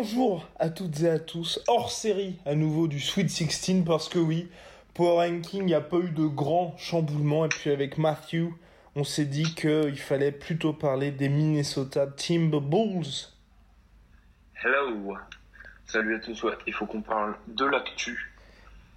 Bonjour à toutes et à tous, hors série à nouveau du Sweet 16 parce que oui, Power Ranking, n'y a pas eu de grand chamboulement. Et puis avec Matthew, on s'est dit qu'il fallait plutôt parler des Minnesota Timberwolves. Hello, salut à tous, il faut qu'on parle de l'actu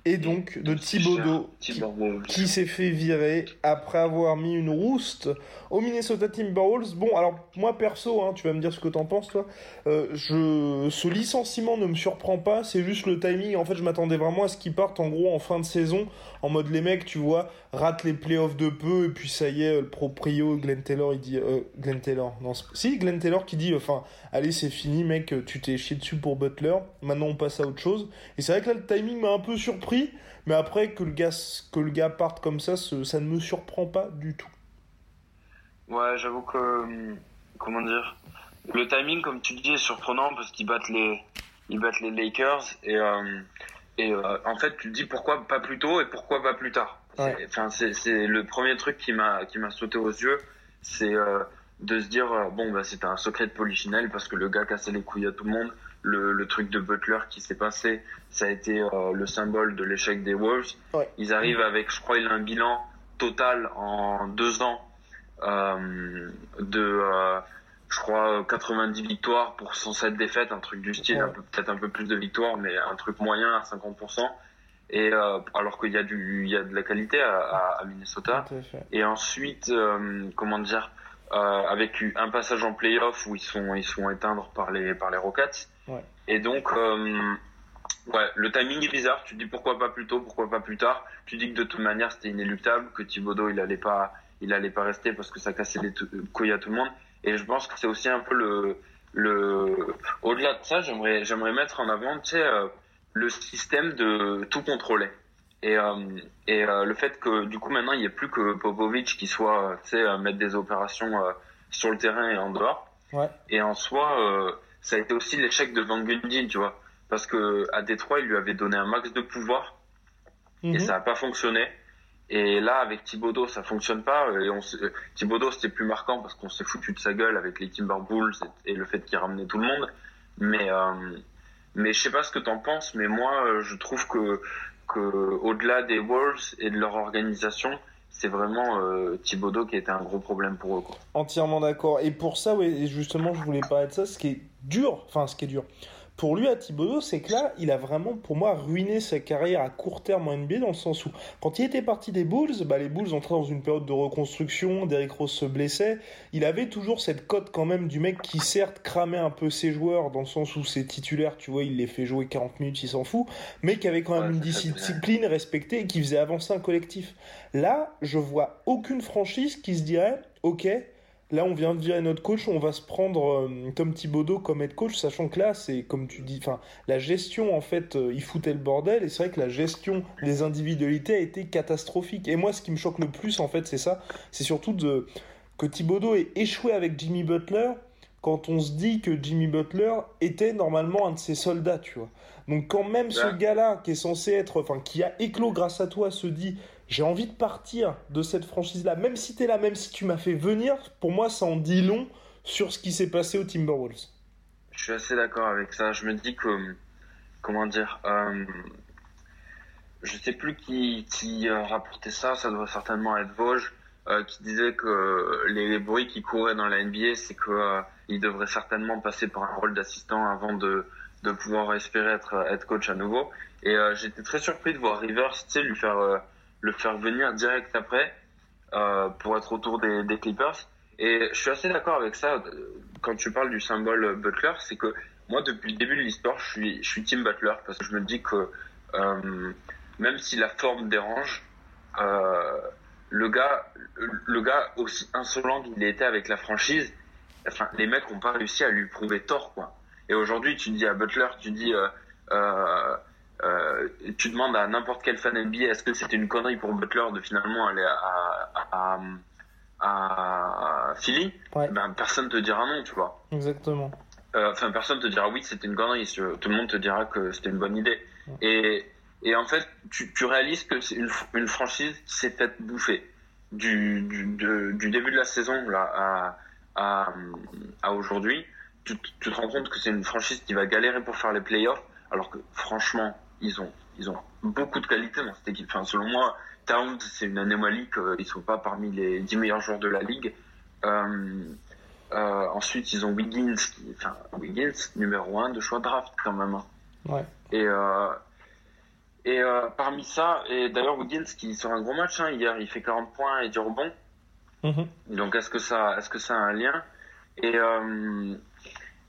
et donc de Thibodeau qui, qui s'est fait virer après avoir mis une rouste au Minnesota Timberwolves. Bon, alors moi perso, hein, tu vas me dire ce que t'en penses toi. Euh, je, ce licenciement ne me surprend pas, c'est juste le timing. En fait, je m'attendais vraiment à ce qu'ils partent en gros en fin de saison, en mode les mecs, tu vois, ratent les playoffs de peu et puis ça y est, le proprio Glenn Taylor, il dit, euh, Glenn Taylor, non, si Glenn Taylor qui dit, enfin, allez c'est fini mec, tu t'es chié dessus pour Butler, maintenant on passe à autre chose. Et c'est vrai que là le timing m'a un peu surpris mais après que le gars, que le gars parte comme ça, ça ne me surprend pas du tout. Ouais, j'avoue que. Hum, comment dire Le timing, comme tu dis, est surprenant parce qu'ils battent les, ils battent les Lakers et, euh, et euh, en fait, tu te dis pourquoi pas plus tôt et pourquoi pas plus tard. Enfin, c'est le premier truc qui m'a qui m'a sauté aux yeux, c'est euh, de se dire bon bah c'était un secret de polichinelle parce que le gars cassait les couilles à tout le monde le, le, truc de Butler qui s'est passé, ça a été euh, le symbole de l'échec des Wolves. Ils arrivent avec, je crois, il a un bilan total en deux ans euh, de, euh, je crois, 90 victoires pour 107 défaites, un truc du style, peut-être un peu plus de victoires, mais un truc moyen à 50%. Et euh, alors qu'il y a du, il y a de la qualité à, à Minnesota. Et ensuite, comment dire, euh, avec un passage en playoff où ils sont ils sont éteindre par les par les Rockets. Et donc, euh, ouais, le timing est bizarre. Tu te dis pourquoi pas plus tôt, pourquoi pas plus tard. Tu dis que de toute manière c'était inéluctable, que Thibodeau il allait pas, il allait pas rester parce que ça cassait les couilles à tout le monde. Et je pense que c'est aussi un peu le, le, au-delà de ça, j'aimerais, j'aimerais mettre en avant, tu sais, euh, le système de tout contrôler. Et, euh, et euh, le fait que du coup maintenant il n'y ait plus que Popovic qui soit, tu sais, mettre des opérations sur le terrain et en dehors. Ouais. Et en soi, ça a été aussi l'échec de Van Gundy, tu vois. Parce que à Détroit, il lui avait donné un max de pouvoir et mhm. ça n'a pas fonctionné. Et là, avec Thibodeau, ça fonctionne pas. Et on Thibodeau, c'était plus marquant parce qu'on s'est foutu de sa gueule avec les Timberwolves et, le fait qu'il ramenait tout le monde. Mais, euh, mais je sais pas ce que t'en penses, mais moi, euh, je trouve que, que au-delà des Wolves et de leur organisation, c'est vraiment euh, Thibodeau qui était un gros problème pour eux. Quoi. Entièrement d'accord. Et pour ça, oui, justement, je voulais parler de ça. Ce qui est dur, enfin, ce qui est dur, pour lui à Thibodeau, c'est que là, il a vraiment, pour moi, ruiné sa carrière à court terme en NBA dans le sens où, quand il était parti des Bulls, bah, les Bulls entraient dans une période de reconstruction, Derrick Rose se blessait. Il avait toujours cette cote quand même du mec qui, certes, cramait un peu ses joueurs dans le sens où ses titulaires, tu vois, il les fait jouer 40 minutes, il s'en fout, mais qui avait quand même une discipline respectée et qui faisait avancer un collectif. Là, je vois aucune franchise qui se dirait, ok, Là, on vient de virer notre coach, on va se prendre euh, Tom Thibodeau comme head coach, sachant que là, c'est comme tu dis, enfin, la gestion, en fait, euh, il foutait le bordel, et c'est vrai que la gestion des individualités a été catastrophique. Et moi, ce qui me choque le plus, en fait, c'est ça, c'est surtout de, que Thibodeau ait échoué avec Jimmy Butler, quand on se dit que Jimmy Butler était normalement un de ses soldats, tu vois. Donc quand même ce gars-là, qui est censé être, enfin, qui a éclos grâce à toi, se dit j'ai envie de partir de cette franchise-là, même si tu es là, même si tu m'as fait venir, pour moi, ça en dit long sur ce qui s'est passé au Timberwolves. Je suis assez d'accord avec ça. Je me dis que, comment dire, euh, je sais plus qui, qui rapportait ça, ça doit certainement être Vosges, euh, qui disait que les, bruits qui couraient dans la NBA, c'est qu'il euh, devrait certainement passer par un rôle d'assistant avant de, pouvoir espérer être, être coach à nouveau. Et euh, j'étais très surpris de voir Rivers, tu sais, lui faire euh, le faire venir direct après euh, pour être autour des, des, Clippers. Et je suis assez d'accord avec ça quand tu parles du symbole Butler, c'est que moi, depuis le début de l'histoire, je suis, je suis Team Butler parce que je me dis que euh, même si la forme dérange, euh, le gars, le gars aussi insolent qu'il était avec la franchise, enfin, les mecs n'ont pas réussi à lui prouver tort, quoi. Et aujourd'hui, tu dis à Butler, tu dis, euh, euh, tu demandes à n'importe quel fan NBA, est-ce que c'était une connerie pour Butler de finalement aller à, à, à, Philly ben, Personne te dira non, tu vois. Exactement. Euh, enfin, personne te dira oui, c'était une connerie. Tout le monde te dira que c'était une bonne idée. Et, et en fait, tu, tu réalises que c'est une, une franchise qui s'est faite bouffer du, du, du début de la saison là à, à, à aujourd'hui. Tu, tu, te rends compte que c'est une franchise qui va galérer pour faire les playoffs, alors que franchement, ils ont, ils ont beaucoup de qualité dans cette équipe. Enfin, selon moi, Towns, c'est une anomalie qu'ils sont pas parmi les 10 meilleurs joueurs de la ligue. Euh, euh, ensuite, ils ont Wiggins, qui, enfin, Wiggins, numéro 1 de choix draft quand même. Hein. Ouais. Et, euh, et parmi ça, et d'ailleurs Wiggins qui sort un gros match hein, hier, il fait 40 points et du rebond. Mm Donc est-ce que ça, est-ce que ça a un lien? Et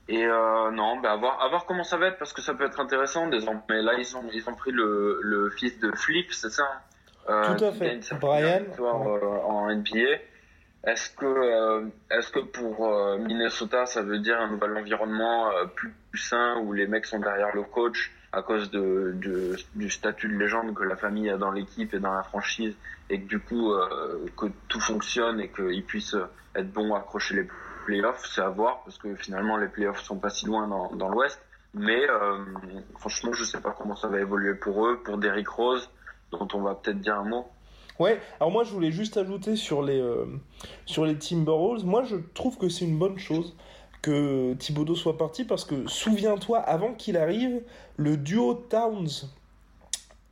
et euh, non, bah à voir, à voir comment ça va être parce que ça peut être intéressant. Mais là ils ont ils ont pris le, le fils de Flip, c'est ça hein Tout à fait. Brian. en NBA. Est-ce que, euh, est-ce que pour euh, Minnesota, ça veut dire un nouvel environnement euh, plus, sain où les mecs sont derrière le coach à cause de, de, du statut de légende que la famille a dans l'équipe et dans la franchise et que du coup que tout fonctionne et qu'ils puissent être bons à accrocher les playoffs, c'est à voir parce que finalement les playoffs sont pas si loin dans, dans l'Ouest. Mais franchement, je sais pas comment ça va évoluer pour eux, pour Derrick Rose, dont on va peut-être dire un mot. Ouais, alors moi je voulais juste ajouter sur les, euh, sur les Timberwolves, moi je trouve que c'est une bonne chose que Thibodeau soit parti parce que souviens-toi, avant qu'il arrive, le duo Towns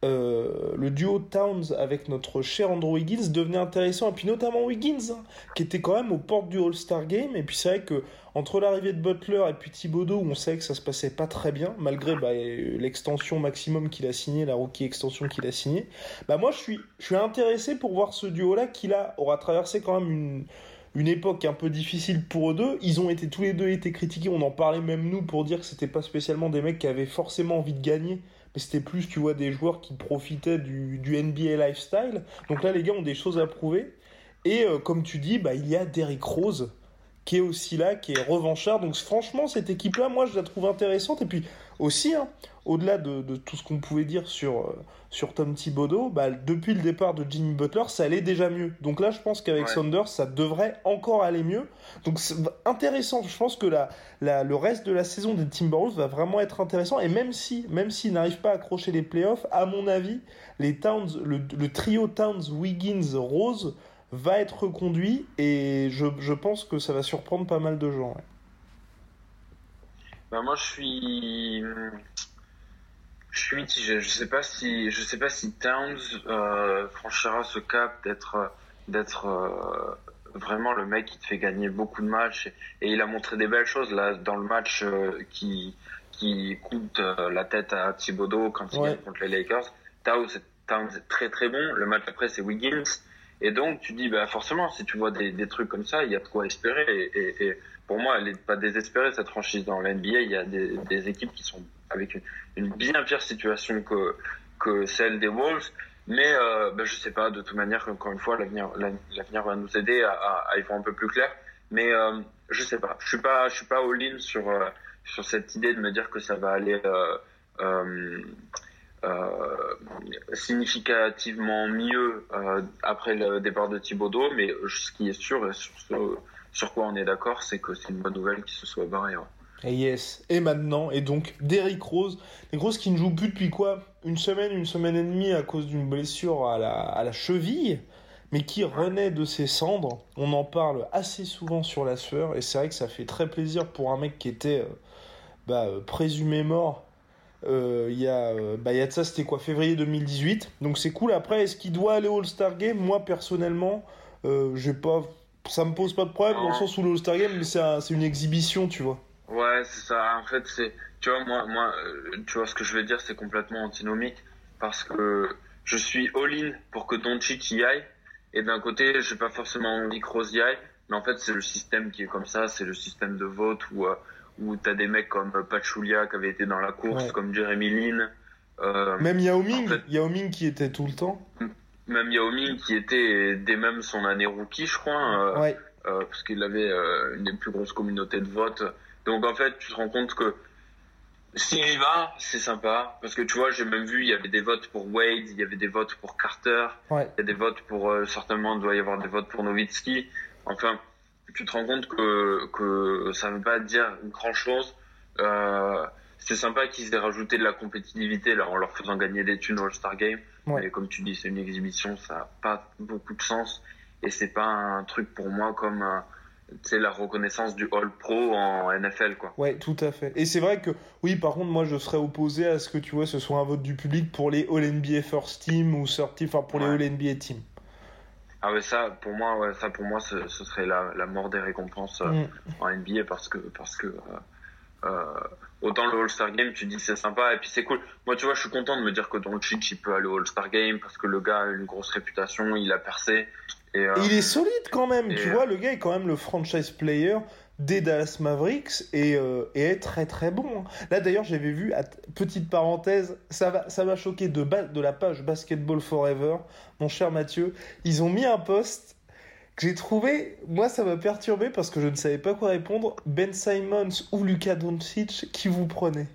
euh, le duo Towns avec notre cher Andrew Wiggins devenait intéressant et puis notamment Wiggins qui était quand même aux portes du All-Star Game et puis c'est vrai que entre l'arrivée de Butler et puis Thibodeau on savait que ça se passait pas très bien malgré bah, l'extension maximum qu'il a signé la rookie extension qu'il a signé bah moi je suis je suis intéressé pour voir ce duo là qui là aura traversé quand même une une époque un peu difficile pour eux deux. Ils ont été tous les deux été critiqués. On en parlait même nous pour dire que c'était pas spécialement des mecs qui avaient forcément envie de gagner c'était plus, tu vois, des joueurs qui profitaient du, du, NBA lifestyle. Donc là, les gars ont des choses à prouver. Et euh, comme tu dis, bah, il y a Derrick Rose qui est aussi là, qui est revanchard. Donc franchement, cette équipe-là, moi, je la trouve intéressante. Et puis aussi, hein, au-delà de, de, tout ce qu'on pouvait dire sur, euh, sur Tom Thibodeau, bah, depuis le départ de Jimmy Butler, ça allait déjà mieux. Donc là, je pense qu'avec Saunders, ça devrait encore aller mieux. Donc c'est intéressant. Je pense que la, la, le reste de la saison des Timberwolves va vraiment être intéressant. Et même si, même s'ils n'arrivent pas à accrocher les playoffs, à mon avis, les Towns, le, le trio Towns, Wiggins, Rose va être reconduit et je, je, pense que ça va surprendre pas mal de gens. Bah moi je suis je suis mitigé. Je sais pas si je sais pas si Towns euh, franchira ce cap d'être d'être euh, vraiment le mec qui te fait gagner beaucoup de matchs et, il a montré des belles choses là dans le match euh, qui qui coûte euh, la tête à Thibodeau quand il gagne contre les Lakers. Towns, Towns est très très bon. Le match après c'est Wiggins et donc tu dis bah forcément si tu vois des, des trucs comme ça il y a de quoi espérer et, et, et pour moi, elle n'est pas désespérée, cette franchise. Dans l'NBA, il y a des, équipes qui sont avec une, bien pire situation que, que celle des Wolves. Mais euh, ben, je sais pas, de toute manière, encore une fois, l'avenir va nous aider à, y voir un peu plus clair. Mais euh, je sais pas, je suis pas, je suis pas all-in sur, euh, sur cette idée de me dire que ça va aller significativement mieux après le départ de Thibodeau. Mais ce qui est sûr, sur ce sur quoi on est d'accord, c'est que c'est une bonne nouvelle qu'il se soit barré. Et yes. Et maintenant, et donc Derrick Rose, Derrick Rose qui ne joue plus depuis quoi? Une semaine, une semaine et demie à cause d'une blessure à la, à la cheville, mais qui renaît de ses cendres. On en parle assez souvent sur la sueur, et c'est vrai que ça fait très plaisir pour un mec qui était euh, bah, euh, présumé mort. Euh, il y a, bah, y a de ça, c'était quoi Février 2018. Donc c'est cool. Après, est-ce qu'il doit aller au All-Star Game? Moi, personnellement, j'ai pas ça me pose pas de problème dans le sens où le All-Star Game, c'est une exhibition, tu vois. Ouais, c'est ça. En fait, c'est, tu vois, moi, moi, euh, tu vois, ce que je vais dire, c'est complètement antinomique parce que je suis all-in pour que Doncic y aille. Et d'un côté, j'ai pas forcément envie que Rose y aille. Mais en fait, c'est le système qui est comme ça. C'est le système de vote où, euh, où tu as des mecs comme Pachulia qui avait été dans la course, comme Jeremy Lin. Euh, même Yao Ming, Yao Ming qui était tout le temps. Même Yao Ming qui était dès même son année rookie, je crois. Euh, euh, parce qu'il avait une des plus grosses communautés de vote. Donc en fait, tu te rends compte que s'il y va, c'est sympa. Parce que tu vois, j'ai même vu, il y avait des votes pour Wade, il y avait des votes pour Carter, il y a des votes pour, certainement, il doit y avoir des votes pour Nowitzki. Enfin, tu te rends compte que, que ça ne veut pas dire grand chose. Euh, c'est sympa qu'ils aient rajouté de la compétitivité là, en leur faisant gagner des thunes All-Star Game. Mais comme tu dis, c'est une exhibition, ça n'a pas beaucoup de sens. Et c'est pas un truc pour moi comme c'est la reconnaissance du All Pro en NFL quoi. Ouais, tout à fait. Et c'est vrai que oui, par contre, moi je serais opposé à ce que tu vois, ce soit un vote du public pour les All NBA First Team ou 30, enfin pour les All NBA Team. Ah ouais, ça pour moi, ouais, ça pour moi, ce, serait la, la, mort des récompenses euh, mm. en NBA parce que parce que euh, euh, autant le All-Star Game, tu dis c'est sympa et puis c'est cool. Moi, tu vois, je suis content de me dire que Doncic il peut aller au All-Star Game parce que le gars a une grosse réputation, il a percé. Et, il est solide quand même, tu vois, le gars est quand même le franchise player des Dallas Mavericks et, euh, est très très bon. Hein. Là d'ailleurs j'avais vu, petite parenthèse, ça va ça m'a choqué de, de la page Basketball Forever, mon cher Mathieu, ils ont mis un post j'ai trouvé, moi ça m'a perturbé parce que je ne savais pas quoi répondre, Ben Simons ou Luka Doncic, qui vous prenez?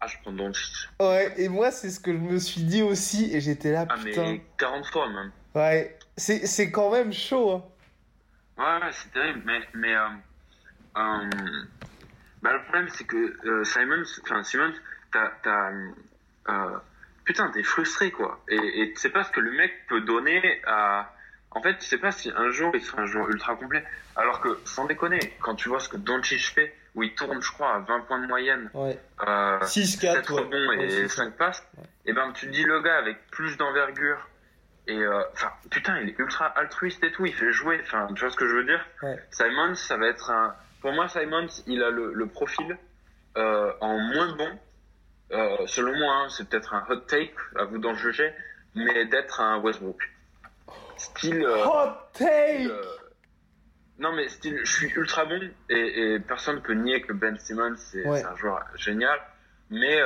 Ah, je prends Doncic. Ouais, et moi, c'est ce que je me suis dit aussi, et j'étais là, ah, putain. mais 40 fois, même. Ouais, c'est quand même chaud, hein. Ouais, c'est terrible, mais, mais euh, euh, bah, le problème c'est que euh, Simon, enfin Simon, t'as, putain, t'es frustré quoi, et, et tu sais pas ce que le mec peut donner à, en fait, tu sais pas si un jour il sera un jour ultra complet, alors que sans déconner, quand tu vois ce que Doncic fait, où il tourne, je crois, à 20 points de moyenne, ouais. euh, 6 4 rebonds et 5 passes, et ben tu te dis le gars avec plus d'envergure et euh, enfin, putain, il est ultra altruiste et tout, il fait jouer. Enfin, tu vois ce que je veux dire? Simons, ça va être un. Pour moi, Simons, il a le, profil euh, en moins bon. Euh, selon moi, hein, c'est peut-être un hot take, à vous d'en juger, mais d'être un Westbrook. Style. hot take non, mais style, je suis ultra bon et, et personne peut nier que Ben Simmons, c'est un joueur génial. Mais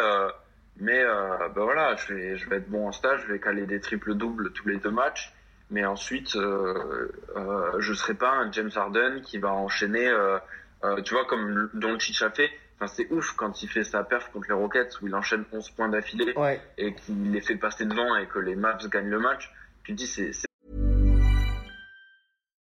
mais euh, ben voilà, je vais, je vais être bon en stage, je vais caler des triples doubles tous les deux matchs. Mais ensuite, euh, euh, je serai pas un James Harden qui va enchaîner, euh, euh tu vois, comme Doncic a fait. Enfin, c'est ouf quand il fait sa perf contre les Rockets où il enchaîne 11 points d'affilée ouais. et qu'il les fait passer devant et que les Mavs gagnent le match. Tu te dis, c'est.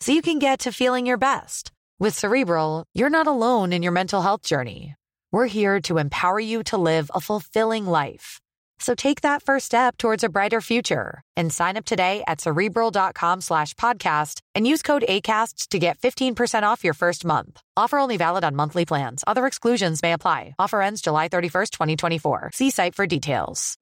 so you can get to feeling your best. With Cerebral, you're not alone in your mental health journey. We're here to empower you to live a fulfilling life. So take that first step towards a brighter future and sign up today at cerebral.com slash podcast and use code ACasts to get 15% off your first month. Offer only valid on monthly plans. Other exclusions may apply. Offer ends July 31st, 2024. See site for details.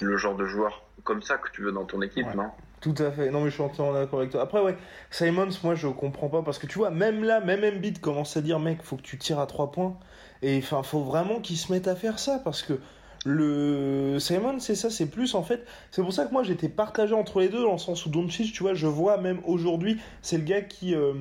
Le genre de joueur comme ça que tu veux dans ton équipe, ouais. non? Tout à fait. Non, mais je suis entièrement d'accord avec toi. Après, ouais, Simons, moi, je comprends pas parce que tu vois, même là, même Embiid commence à dire, mec, faut que tu tires à trois points. Et enfin, faut vraiment qu'il se mette à faire ça parce que le Simon, c'est ça, c'est plus en fait. C'est pour ça que moi, j'étais partagé entre les deux dans le sens où Doncic, tu vois, je vois même aujourd'hui, c'est le gars qui. Euh,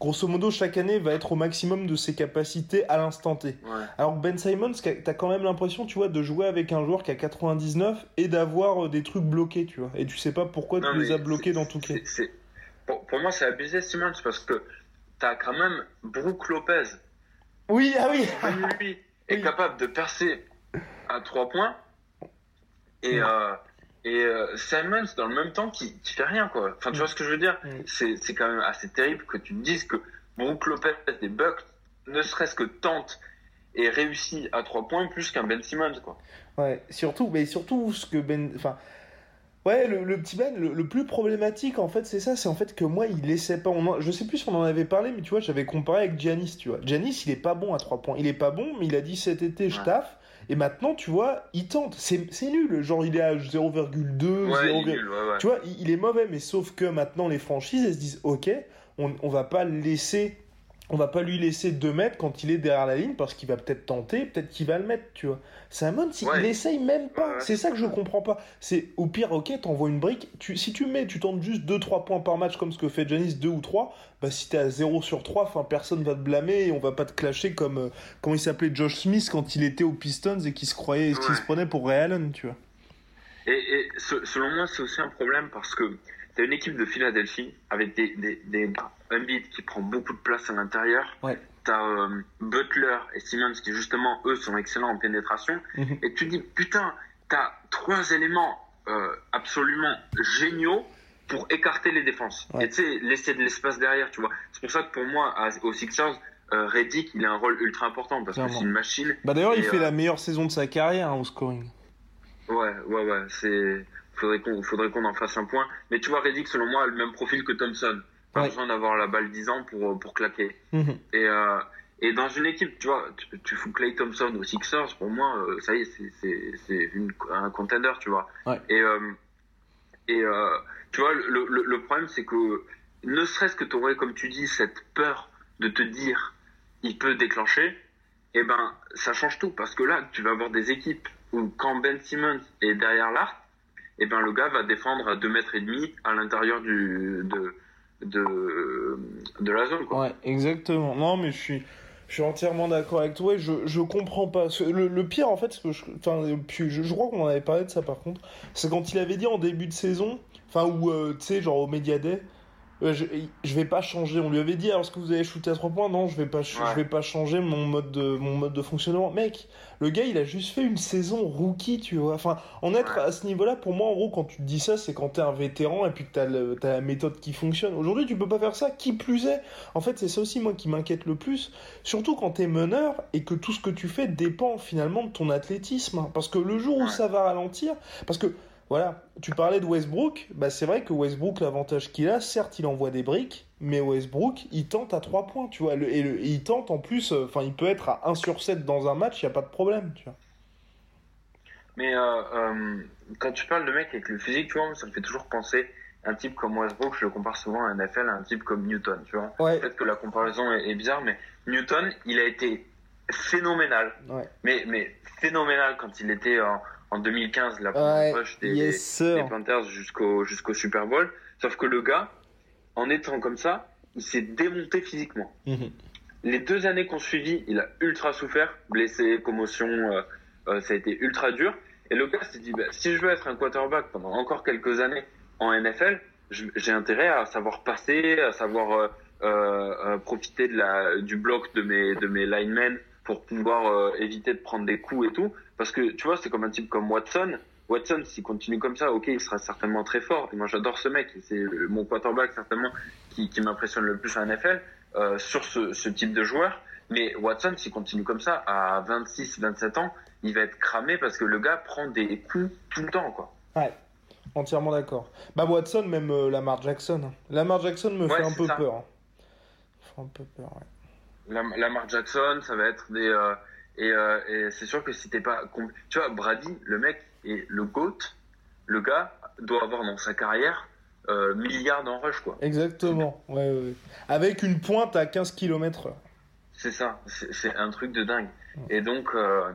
grosso modo, chaque année va être au maximum de ses capacités à l'instant T. Alors Ben Simons, t'as quand même l'impression, tu vois, de jouer avec un joueur qui a 99 et d'avoir euh, des trucs bloqués, tu vois. Et tu sais pas pourquoi tu les as bloqués dans tout cas. Pour, pour, moi, c'est abusé Simons parce que t'as quand même Brook Lopez. Oui, ah oui. lui est capable de percer à 3 points et. Euh, et euh, Simons dans le même temps qui, qui fait rien quoi. Enfin tu vois ce que je veux dire mm. C'est c'est quand même assez terrible que tu te dises que Brook Lopez des Bucks ne serait-ce que tente et réussit à trois points plus qu'un Ben Simmons quoi. Ouais, surtout mais surtout ce que Ben enfin Ouais, le, petit Ben, le, plus problématique en fait, c'est ça, c'est en fait que moi, il laissait pas. On je sais plus si on en avait parlé, mais tu vois, j'avais comparé avec Giannis, tu vois. Giannis, il est pas bon à 3 points. Il est pas bon, mais il a dit cet été, je taffe. Et maintenant, tu vois, il tente. C'est nul. Genre, il est à 0,2, ouais, Tu vois, il, est mauvais, mais sauf que maintenant, les franchises, elles se disent, ok, on, on va pas laisser on va pas lui laisser 2 mètres quand il est derrière la ligne parce qu'il va peut-être tenter, peut-être qu'il va le mettre, tu vois. Simon, si, il essaye même pas. c'est ça que je comprends pas. C'est au pire, ok, t'envoies une brique. Tu, si tu mets, tu tentes juste 2-3 points par match comme ce que fait Janice, 2 ou 3, bah si t'es à 0 sur 3, enfin personne va te blâmer et on va pas te clasher comme euh, comment il s'appelait Josh Smith quand il était aux Pistons et qui se croyait, qui se prenait pour Ray Allen, tu vois. Et, selon moi, c'est aussi un problème parce que t'as une équipe de Philadelphie avec des, des, des beat qui prend beaucoup de place à l'intérieur. Ouais. T'as euh, Butler et Simmons qui justement eux sont excellents en pénétration. Mhm. Et tu dis putain, t'as trois éléments euh, absolument géniaux pour écarter les défenses. Et tu sais, laisser de l'espace derrière, tu vois. C'est pour ça que pour moi, aux Sixers, euh, Reddick, il a un rôle ultra important parce que c'est une machine. Bah d'ailleurs, il fait la meilleure saison de sa carrière hein, au scoring. Ouais, ouais, ouais. C'est faudrait qu'on faudrait qu'on en fasse un point. Mais tu vois, Reddick, selon moi, a le même profil que Thompson. Pas besoin d'avoir la balle 10 ans pour, pour claquer. Mhm. Et, euh, et dans une équipe, tu vois, tu, fous Clay Thompson aux Sixers, pour moi, euh, ça y est, c'est un contender, tu vois. Et, euh, et tu vois, le, le, le problème, c'est que ne serait-ce que tu aurais, comme tu dis, cette peur de te dire, il peut déclencher, et eh ben, ça change tout. Parce que là, tu vas avoir des équipes où quand Ben Simmons est derrière l'arc, et eh ben, le gars va défendre à 2 mètres et demi à l'intérieur du, de, de, la zone. Ouais, exactement. Non, mais je suis, je suis entièrement d'accord avec toi. Je, je comprends pas. Le, le pire, en fait, que je, enfin, je, je crois qu'on en avait parlé de ça par contre, c'est quand il avait dit en début de saison, enfin, ou euh, tu sais, genre au Media Day, je, je vais pas changer. On lui avait dit, alors est-ce que vous avez shooté à 3 points Non, je vais pas, je vais pas changer mon mode de, mon mode de fonctionnement. Mec, le gars, il a juste fait une saison rookie, tu vois. Enfin, en être à ce niveau-là, pour moi, en gros, quand tu te dis ça, c'est quand t'es un vétéran et puis que t'as, as la méthode qui fonctionne. Aujourd'hui, tu peux pas faire ça. Qui plus est En fait, c'est ça aussi, moi, qui m'inquiète le plus. Surtout quand t'es meneur et que tout ce que tu fais dépend finalement de ton athlétisme. Parce que le jour où ça va ralentir, parce que voilà, tu parlais de Westbrook, bah c'est vrai que Westbrook, l'avantage qu'il a, certes, il envoie des briques, mais Westbrook, il tente à 3 points, tu vois. et, il tente en plus, euh, enfin, il peut être à 1 sur 7 dans un match, il n'y a pas de problème, tu vois. Mais euh, euh, quand tu parles de mec avec le physique, tu vois, ça me fait toujours penser un type comme Westbrook, je le compare souvent à NFL à un type comme Newton, tu vois. Peut-être que la comparaison est, bizarre, mais Newton, il a été phénoménal. Mais, mais phénoménal quand il était en en 2015 la première ouais, des, des, Panthers jusqu'au jusqu'au Super Bowl. Sauf que le gars, en étant comme ça, il s'est démonté physiquement. Mhm. Les deux années qu'on suivi, il a ultra souffert, blessé, commotion, euh, euh, ça a été ultra dur. Et le gars s'est dit, bah, si je veux être un quarterback pendant encore quelques années en NFL, j'ai intérêt à savoir passer, à savoir euh, profiter de la, du bloc de mes, de mes linemen pour pouvoir éviter de prendre des coups et tout. Parce que tu vois, c'est comme un type comme Watson. Watson, s'il continue comme ça, ok, il sera certainement très fort. Et moi, j'adore ce mec. C'est mon quarterback certainement qui, qui m'impressionne le plus à NFL euh, sur ce, ce, type de joueur. Mais Watson, s'il continue comme ça, à 26, 27 ans, il va être cramé parce que le gars prend des coups tout le temps, quoi. Ouais, entièrement d'accord. Bah Watson, même euh, Lamar Jackson. Lamar Jackson me fait un peu peur. Hein. fait un peu peur, ouais. Lamar Jackson, ça va être des euh, et, euh, et c'est sûr que si t'es pas. Tu vois, Brady, le mec est le GOAT. Le gars doit avoir dans sa carrière euh, milliards en rush, quoi. Exactement. Ouais, ouais, Avec une pointe à 15 km/h. C'est ça. C'est un truc de dingue. Et donc. Euh,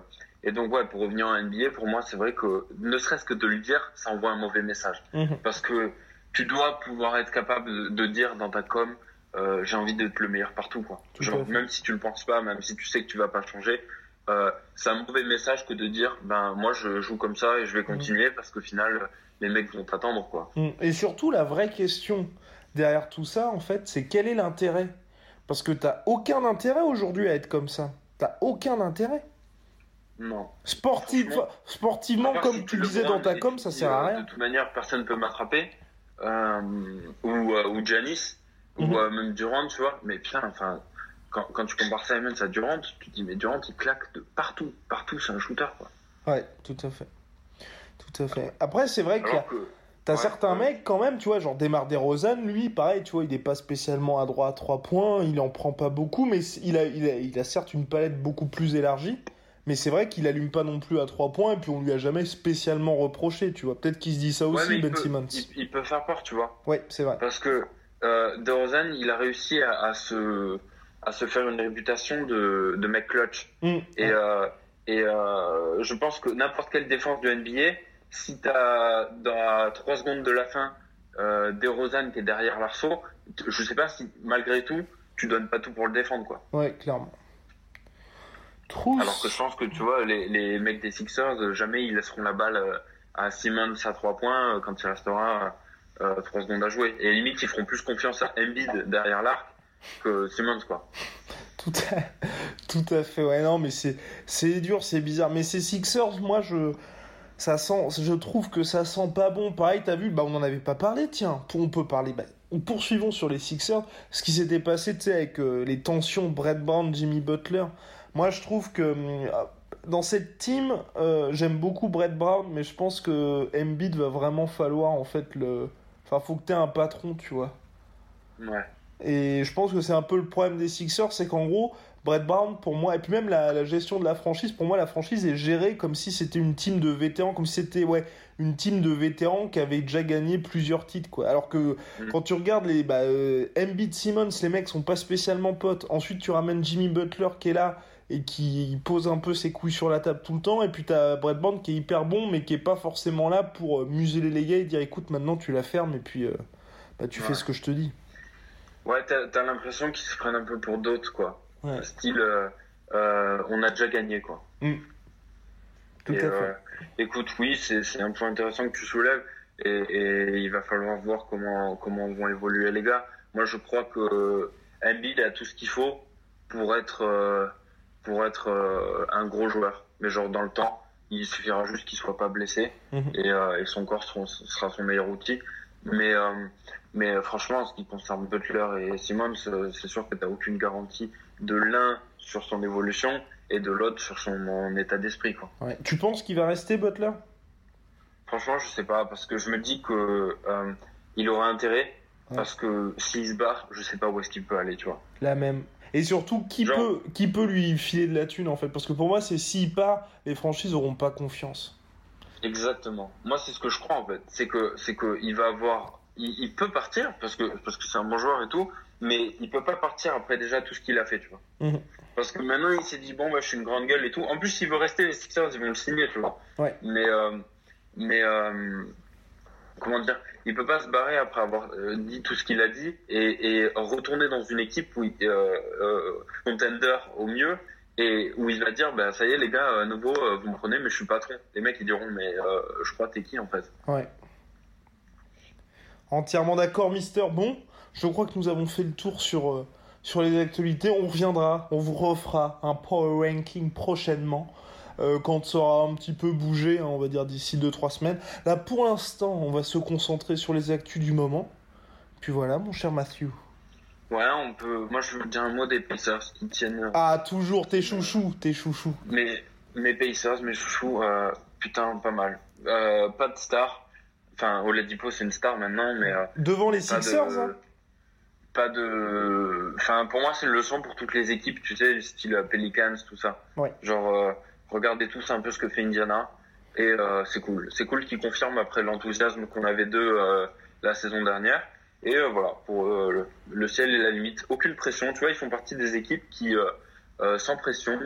et donc, ouais, pour revenir en NBA, pour moi, c'est vrai que ne serait-ce que de le dire, ça envoie un mauvais message. Mhm. Parce que tu dois pouvoir être capable de, dire dans ta com, euh, j'ai envie d'être le meilleur partout, quoi. Genre, même si tu le penses pas, même si tu sais que tu vas pas changer, euh, c'est un mauvais message que de dire ben moi je joue comme ça et je vais mm. continuer parce qu'au final les mecs vont t'attendre quoi. Mm. Et surtout la vraie question derrière tout ça en fait c'est quel est l'intérêt? Parce que t'as aucun intérêt aujourd'hui à être comme ça. T'as aucun intérêt. Non. Sportivement, comme tu disais dans ta com, ça sert à rien. De toute manière, personne ne peut m'attraper. Euh, ou, euh, ou Janice, ou mm-hmm. même Durant, tu vois. Mais putain, enfin, quand, tu compares Simon à Durant, tu te dis, mais Durant, il claque de partout. Partout, c'est un shooter, quoi. Ouais, tout à fait. Tout à fait. Après, c'est vrai que, T'as certains mecs quand même, tu vois, genre Demar DeRozan, lui, pareil, tu vois, il est pas spécialement à droit à 3 points, il en prend pas beaucoup, mais il a, il a, il a certes une palette beaucoup plus élargie. Mais c'est vrai qu'il allume pas non plus à 3 points et puis on lui a jamais spécialement reproché, tu vois. Peut-être qu'il se dit ça aussi, Ben Simmons. Il, peut faire peur, tu vois. Ouais, c'est vrai. Parce que euh, DeRozan, il a réussi à, se, à se faire une réputation de, de mec clutch. Mmh. Et, euh, et euh, je pense que n'importe quelle défense de NBA, si tu as dans 3 secondes de la fin euh, DeRozan qui est derrière l'arceau, je sais pas si malgré tout, tu donnes pas tout pour le défendre, quoi. Ouais, clairement. Alors que je pense que tu vois, les, les mecs des Sixers, euh, jamais ils laisseront la balle à Simmons à 3 points quand il restera euh, 3 secondes à jouer. Et limite, ils feront plus confiance à Embiid derrière l'arc que Simmons, quoi. Tout à, tout à fait, ouais, non, mais c'est, dur, c'est bizarre. Mais ces Sixers, moi, je, ça sent, je trouve que ça sent pas bon. Pareil, t'as vu, bah, on en avait pas parlé, tiens, on peut parler, bah, poursuivons sur les Sixers, ce qui s'était passé, tu sais, avec les tensions Brett Brown, Jimmy Butler. Moi, je trouve que euh, dans cette team, euh, j'aime beaucoup Brett Brown, mais je pense que Embiid va vraiment falloir en fait le. Enfin, faut que tu aies un patron, tu vois. Ouais. Et je pense que c'est un peu le problème des Sixers, c'est qu'en gros, Brett Brown, pour moi, et puis même la, gestion de la franchise, pour moi, la franchise est gérée comme si c'était une team de vétérans, comme si c'était ouais, une team de vétérans qui avait déjà gagné plusieurs titres. Quoi. Alors que mm. quand tu regardes les bah, euh, Embiid Simmons, les mecs sont pas spécialement potes. Ensuite, tu ramènes Jimmy Butler qui est là et qui pose un peu ses couilles sur la table tout le temps. Et puis t'as Brett Band qui est hyper bon, mais qui est pas forcément là pour euh, museler les gars et dire écoute, maintenant tu la fermes et puis euh, bah, tu fais ce que je te dis. Ouais, t'as as, l'impression qu'ils se prennent un peu pour d'autres, quoi. Style, euh, on a déjà gagné, quoi. Mm. Tout à fait. écoute, oui, c'est un point intéressant que tu soulèves. Et, et, il va falloir voir comment, comment vont évoluer les gars. Moi, je crois que Embiid a tout ce qu'il faut pour être pour être euh, un gros joueur. Mais genre dans le temps, il suffira juste qu'il soit pas blessé mhm. et, euh, et, son corps sera, son meilleur outil. Mais, euh, mais franchement, en ce qui concerne Butler et Simmons, c'est sûr que tu n'as aucune garantie de l'un sur son évolution et de l'autre sur son état d'esprit. Quoi. Ouais. Tu penses qu'il va rester Butler? Franchement, je sais pas, parce que je me dis que il aura intérêt, parce que s'il se barre, je sais pas où est-ce qu'il peut aller, tu vois. La même. Et surtout, qui, peut, qui peut lui filer de la thune en fait? Parce que pour moi, c'est s'il part, les franchises n'auront pas confiance. Exactement. Moi, c'est ce que je crois en fait. C'est que c'est que il va avoir, il, peut partir parce que parce que c'est un bon joueur et tout, mais il peut pas partir après déjà tout ce qu'il a fait, tu vois. Mhm. Parce que maintenant, il s'est dit bon bah je suis une grande gueule et tout. En plus, s'il veut rester, les Sixers ils vont le signer, tu vois. Ouais. Mais euh, mais euh, comment dire, il peut pas se barrer après avoir euh, dit tout ce qu'il a dit et, et, retourner dans une équipe où il, contender au mieux et où il va dire bah ça y est les gars à nouveau vous me prenez mais je suis patron les mecs ils diront mais je crois t'es qui en fait? Ouais entièrement d'accord Mister bon je crois que nous avons fait le tour sur sur les actualités on reviendra on vous refera un power ranking prochainement euh, quand ça aura un petit peu bougé, hein, on va dire d'ici 2-3 semaines. Là, pour l'instant, on va se concentrer sur les actus du moment. Puis voilà, mon cher Matthew. Ouais, on peut. Moi, je veux dire un mot des Pacers qui tiennent. Euh, ah, toujours tes chouchous, tes chouchous. Mais mes Pacers, mes chouchous, euh, putain, pas mal. pas de star. Enfin, Oladipo, c'est une star maintenant, mais. Devant les Sixers, hein pas de. Enfin, pour moi, c'est une leçon pour toutes les équipes, tu sais, style Pelicans, tout ça. Ouais. Genre, regardez tous un peu ce que fait Indiana et euh, c'est cool. C'est cool qu'ils confirment après l'enthousiasme qu'on avait d'eux euh, la saison dernière. Et euh, voilà, pour le, ciel et la limite, aucune pression. Tu vois, ils font partie des équipes qui, sans pression,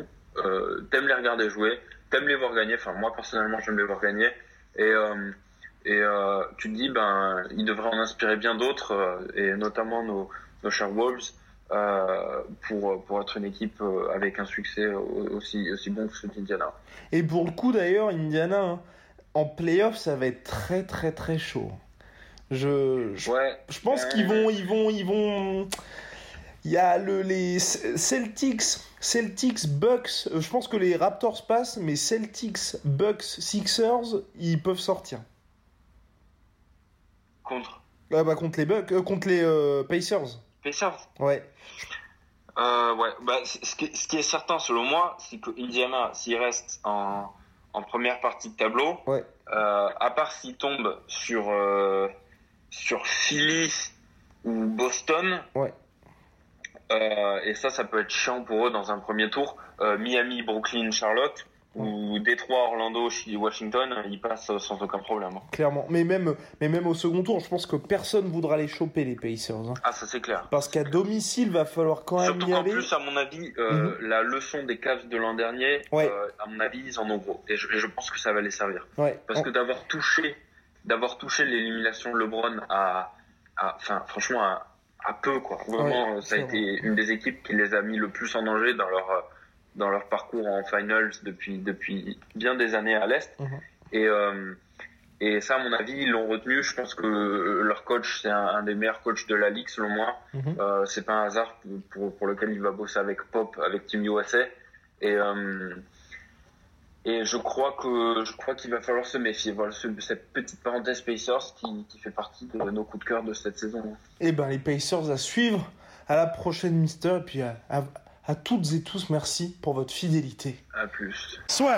t'aimes les regarder jouer, t'aimes les voir gagner. Enfin, moi personnellement, j'aime les voir gagner. Et et tu te dis, ben, ils devraient en inspirer bien d'autres, et notamment nos, nos chers Wolves. Euh, pour, pour être une équipe euh, avec un succès aussi, aussi bon que celui d'Indiana. Et pour le coup d'ailleurs, Indiana, hein, en playoff, ça va être très très très chaud. Je, je, je pense qu'ils vont, ils vont, ils vont. Il y a le, les Celtics, Celtics, Bucks. Euh, je pense que les Raptors passent, mais Celtics, Bucks, Sixers, ils peuvent sortir. Contre. Ah bah contre les Bucks, contre les Pacers. Pacers. Ouais. Euh, ouais, bah, ce, qui, ce, qui, est certain selon moi, c'est que Indiana, s'il reste en, en première partie de tableau. Ouais. Euh, à part s'ils tombent sur, euh, sur Philly ou Boston. Ouais. Euh, et ça, ça peut être chiant pour eux dans un premier tour. Euh, Miami, Brooklyn, Charlotte ou Détroit, Orlando, Washington, ils passent sans aucun problème. hein. Clairement. Mais même, mais même au second tour, je pense que personne voudra les choper, les Pacers. hein. Ah, ça c'est clair. Parce qu'à domicile, va falloir quand même Surtout y qu'en aller. plus, à mon avis, euh, la leçon des Cavs de l'an dernier, Ouais. euh, à mon avis, ils en ont gros. Et je, et je pense que ça va les servir. Ouais. Parce que d'avoir touché, d'avoir touché l'élimination de LeBron à, à- enfin, franchement, à, à peu, quoi. Vraiment, Ouais, euh, ça a été une des équipes qui les a mis le plus en danger dans leur, euh, dans leur parcours en finals depuis, depuis bien des années à l'Est. Mhm. Et, euh, et ça, à mon avis, ils l'ont retenu. Je pense que euh, leur coach, c'est un, un des meilleurs coachs de la ligue, selon moi. Mhm. Euh, c'est pas un hasard pour, pour lequel il va bosser avec Pop, avec Team USA. Et, euh, et je crois que je crois qu'il va falloir se méfier. Voilà ce- cette petite parenthèse Pacers qui, qui fait partie de nos coups de cœur de cette saison. Eh ben, les Pacers à suivre. À la prochaine, Mister. Et puis à, à- à toutes et tous, merci pour votre fidélité. À plus. Soit.